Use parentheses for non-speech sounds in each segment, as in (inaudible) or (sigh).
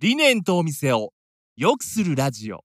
理念とお店を良くするラジオ。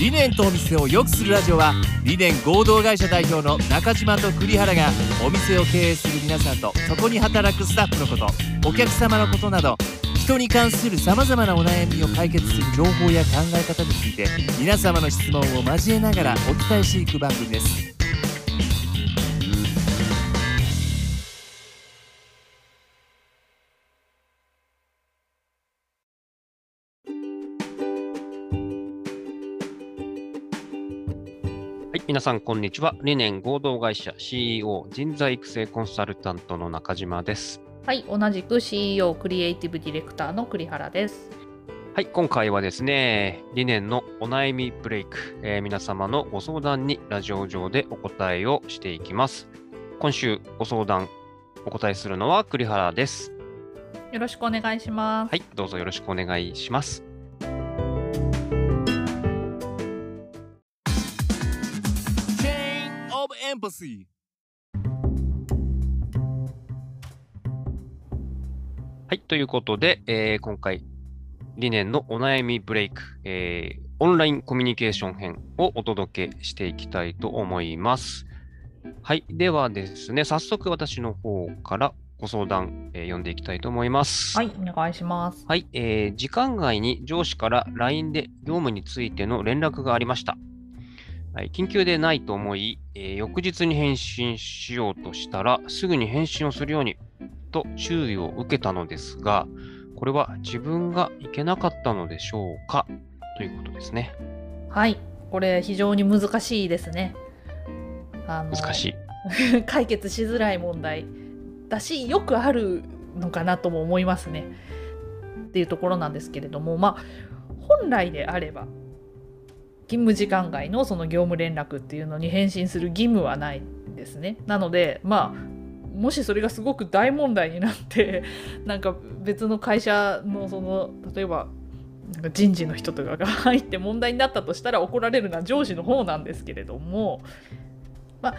理念とお店を良くするラジオは理念合同会社代表の中島と栗原がお店を経営する皆さんとそこに働くスタッフのことお客様のことなど人に関するさまざまなお悩みを解決する情報や考え方について皆様の質問を交えながらお伝えしていく番組ですはい、皆さん、こんにちは。理念合同会社 CEO 人材育成コンサルタントの中島です。はい、同じく CEO クリエイティブディレクターの栗原です。はい、今回はですね、理念のお悩みブレイク、えー皆様のご相談にラジオ上でお答えをしていきます。今週ご相談お答えするのは栗原です。よろしくお願いします。はい、どうぞよろしくお願いします。Chain of Empathy はい、ということで、えー今回、理念のお悩みブレイク、えーオンラインコミュニケーション編をお届けしていきたいと思います。はい、ではですね、早速私の方からご相談、えー読んでいきたいと思います。はい、お願いします。はい、えー時間外に上司から LINE で業務についての連絡がありました。はい、緊急でないと思い、えー翌日に返信しようとしたら、すぐに返信をするようにと注意を受けたのですが、これは自分がいけなかったのでしょうか？ということですね。はい、これ非常に難しいですね。あの難しい。(laughs) 解決しづらい問題だし、よくあるのかなとも思いますね。っていうところなんですけれども、まあ本来であれば。勤務時間外のその業務連絡っていうのに返信する義務はないんですね。なのでまあもしそれがすごく大問題になって (laughs) なんか別の会社のその例えばなんか人事の人とかが入って問題になったとしたら怒られるのは上司の方なんですけれどもま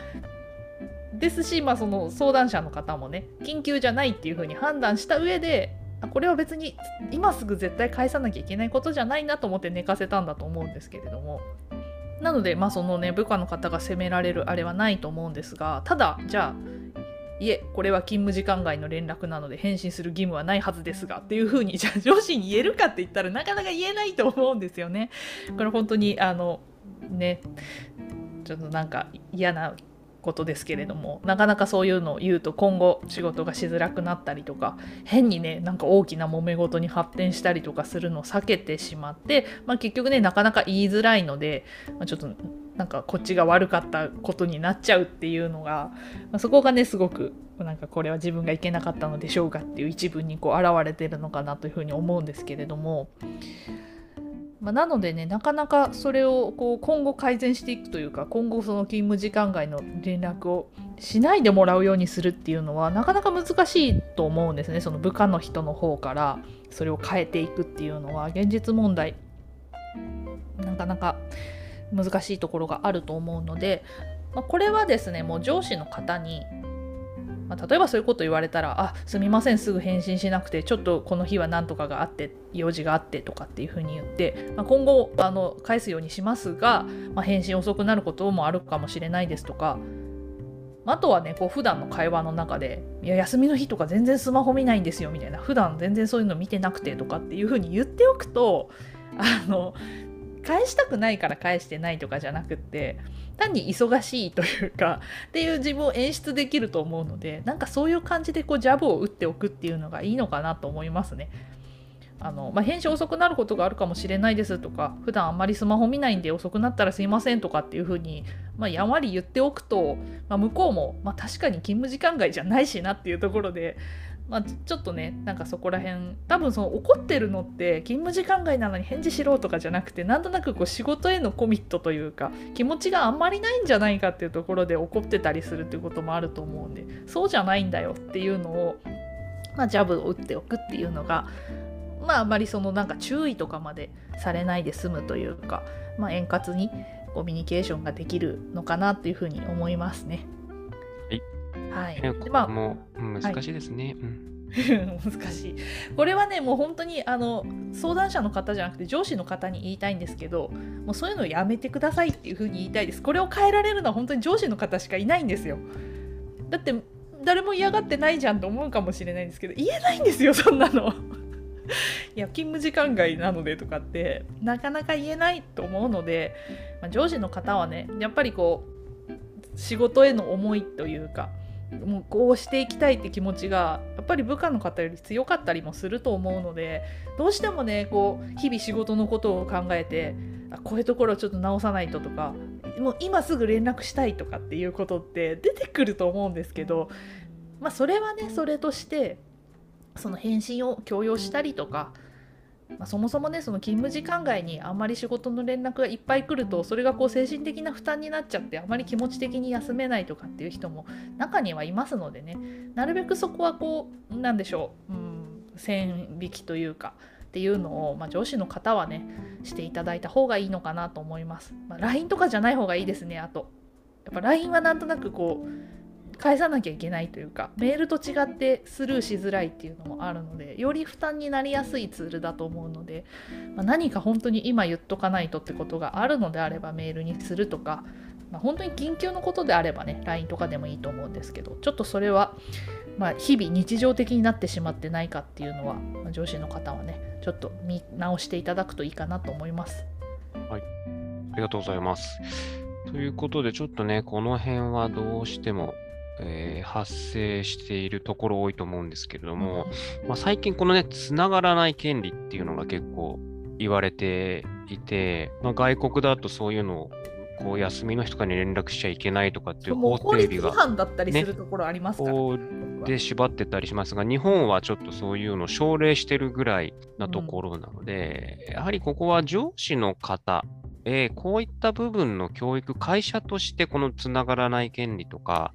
ですし、まあ、その相談者の方もね緊急じゃないっていうふうに判断した上でこれは別に今すぐ絶対返さなきゃいけないことじゃないなと思って寝かせたんだと思うんですけれどもなのでまあそのね部下の方が責められるあれはないと思うんですがただじゃあいえこれは勤務時間外の連絡なので返信する義務はないはずですがっていうふうにじゃあ上司に言えるかって言ったらなかなか言えないと思うんですよね。これ本当にあのねちょっとなんか嫌なことですけれどもなかなかそういうのを言うと今後仕事がしづらくなったりとか変にねなんか大きな揉め事に発展したりとかするのを避けてしまって、まあ、結局ねなかなか言いづらいので、まあ、ちょっとなんかこっちが悪かったことになっちゃうっていうのが、まあ、そこがねすごくなんかこれは自分がいけなかったのでしょうかっていう一文にこう現れてるのかなというふうに思うんですけれども。まあ、なのでねなかなかそれをこう今後改善していくというか今後その勤務時間外の連絡をしないでもらうようにするっていうのはなかなか難しいと思うんですねその部下の人の方からそれを変えていくっていうのは現実問題なかなか難しいところがあると思うので、まあ、これはですねもう上司の方にまあ、例えばそういうこと言われたら「あすみませんすぐ返信しなくてちょっとこの日は何とかがあって用事があって」とかっていうふうに言って、まあ、今後あの返すようにしますが、まあ、返信遅くなることもあるかもしれないですとかあとはねこう普段の会話の中で「いや休みの日とか全然スマホ見ないんですよ」みたいな普段全然そういうの見てなくてとかっていうふうに言っておくとあの返したくないから返してないとかじゃなくって単に忙しいというか (laughs) っていう自分を演出できると思うのでなんかそういう感じでこうジャブを打っておくっていうのがいいのかなと思いますね。あのまあ、返信遅くなることがあるかもしれないですとか普段あんまりスマホ見ないんで遅くなったらすいませんとかっていうふうに、まあ、やんわり言っておくと、まあ、向こうも、まあ、確かに勤務時間外じゃないしなっていうところで、まあ、ちょっとねなんかそこら辺多分その怒ってるのって勤務時間外なのに返事しろとかじゃなくてなんとなくこう仕事へのコミットというか気持ちがあんまりないんじゃないかっていうところで怒ってたりするっていうこともあると思うんでそうじゃないんだよっていうのを、まあ、ジャブを打っておくっていうのがまああまりそのなんか注意とかまでされないで済むというか、まあ、円滑にコミュニケーションができるのかなっていうふうに思いますね。はい。はい、まあ、もう難しいですね。はい、うん。(laughs) 難しい。これはねもう本当にあの相談者の方じゃなくて上司の方に言いたいんですけどもうそういうのをやめてくださいっていうふうに言いたいです。これを変えられるのは本当に上司の方しかいないんですよ。だって誰も嫌がってないじゃんと思うかもしれないんですけど言えないんですよそんなの。(laughs) いや勤務時間外なのでとかってなかなか言えないと思うので、まあ、上司の方はねやっぱりこう仕事への思いというかもうこうしていきたいって気持ちがやっぱり部下の方より強かったりもすると思うのでどうしてもねこう日々仕事のことを考えてこういうところをちょっと直さないととかもう今すぐ連絡したいとかっていうことって出てくると思うんですけど、まあ、それはねそれとしてその返信を強要したりとかまあ、そもそもねその勤務時間外にあんまり仕事の連絡がいっぱい来るとそれがこう精神的な負担になっちゃってあまり気持ち的に休めないとかっていう人も中にはいますのでねなるべくそこはこうなんでしょう、うん、線引きというかっていうのを、まあ、上司の方はねしていただいた方がいいのかなと思います。まあ、LINE とかじゃない方がいいですねあと。やっぱ LINE はなんとなくこう返さなきゃいけないというかメールと違ってスルーしづらいっていうのもあるのでより負担になりやすいツールだと思うので、まあ、何か本当に今言っとかないとってことがあるのであればメールにするとか、まあ、本当に緊急のことであればね LINE とかでもいいと思うんですけどちょっとそれは、まあ、日々日常的になってしまってないかっていうのは、まあ、上司の方はねちょっと見直していただくといいかなと思います。はい、ありがとうございます。ということで、ちょっとね、この辺はどうしてもえー、発生しているところ多いと思うんですけれども、まあ、最近このね、つながらない権利っていうのが結構言われていて、まあ、外国だとそういうのをこう休みの日とかに連絡しちゃいけないとかっていう法定日が、ね、だったりするところありますから、ね、で縛ってたりしますが、日本はちょっとそういうのを奨励してるぐらいなところなので、うん、やはりここは上司の方、えー、こういった部分の教育、会社としてこのつながらない権利とか、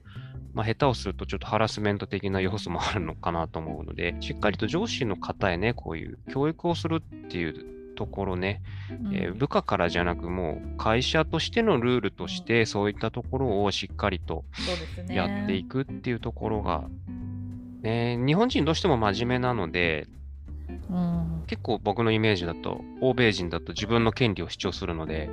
まあ、下手をするとちょっとハラスメント的な要素もあるのかなと思うので、しっかりと上司の方へね、こういう教育をするっていうところね、うん、えー、部下からじゃなく、もう会社としてのルールとして、そういったところをしっかりとやっていくっていうところが、ね、日本人どうしても真面目なので、うん、結構僕のイメージだと、欧米人だと自分の権利を主張するので、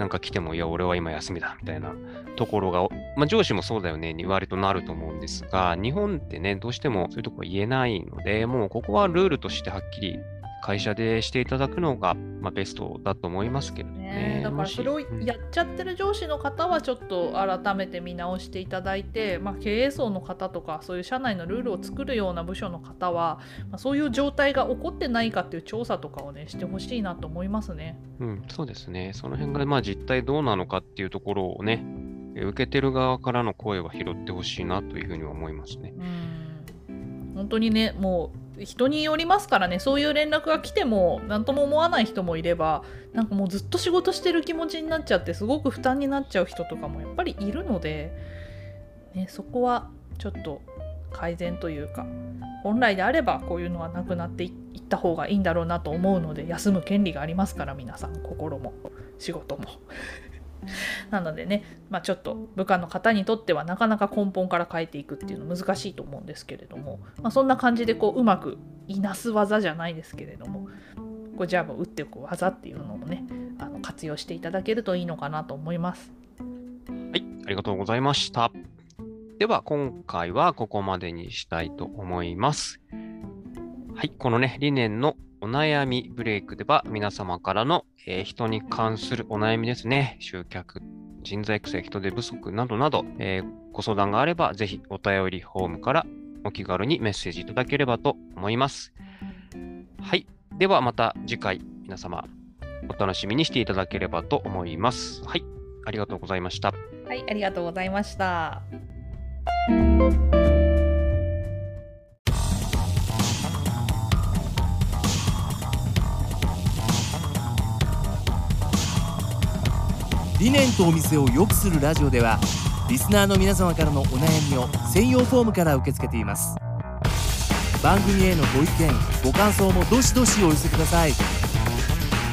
なんか来ても、いや、俺は今休みだ、みたいなところが、まあ、上司もそうだよねに割となると思うんですが、日本ってね、どうしてもそういうとこは言えないので、もうここはルールとしてはっきり会社でしていただくのが、まあ、ベストだと思いますけどね。ねだからそれをやっちゃってる上司の方はちょっと改めて見直していただいて、まあ、経営層の方とかそういう社内のルールを作るような部署の方は、まあ、そういう状態が起こってないかっていう調査とかをねしてほしいなと思いますね。うん、そうですね。その辺がまあ実態どうなのかっていうところをね、受けてる側からの声は拾ってほしいなというふうに思いますね。うん本当にねもう人によりますからね。そういう連絡が来ても何とも思わない人もいればなんかもうずっと仕事してる気持ちになっちゃってすごく負担になっちゃう人とかもやっぱりいるので、ね、そこはちょっと改善というか本来であればこういうのはなくなっていった方がいいんだろうなと思うので休む権利がありますから皆さん心も仕事も。(laughs) なのでね、まあ、ちょっと部下の方にとってはなかなか根本から変えていくっていうの難しいと思うんですけれども、まあ、そんな感じでこううまくいなす技じゃないですけれどもこうジャブを打っておく技っていうのもねあの活用していただけるといいのかなと思います。はい、ありがとうございました。では今回はここまでにしたいと思います。はい、このね、理念のお悩みブレイクでは皆様からの、えー、人に関するお悩みですね、集客、人材育成、人手不足などなど、えー、ご相談があればぜひお便りフォームからお気軽にメッセージいただければと思います。はい。ではまた次回皆様お楽しみにしていただければと思います。はい。ありがとうございました。はい、ありがとうございました。理念とお店を良くするラジオではリスナーの皆様からのお悩みを専用フォームから受け付けています。番組へのご意見ご感想もどしどしお寄せください。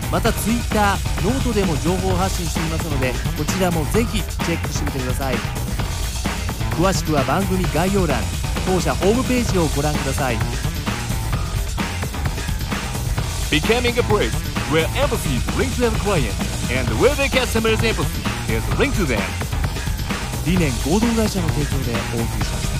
また Twitter ノートでも情報発信していますのでこちらもぜひチェックしてみてください。詳しくは番組概要欄当社ホームページをご覧ください。Becoming a place where empathy is linked to the client and where the customer's empathy is linked to them 理念合同会社の提供でお送りしました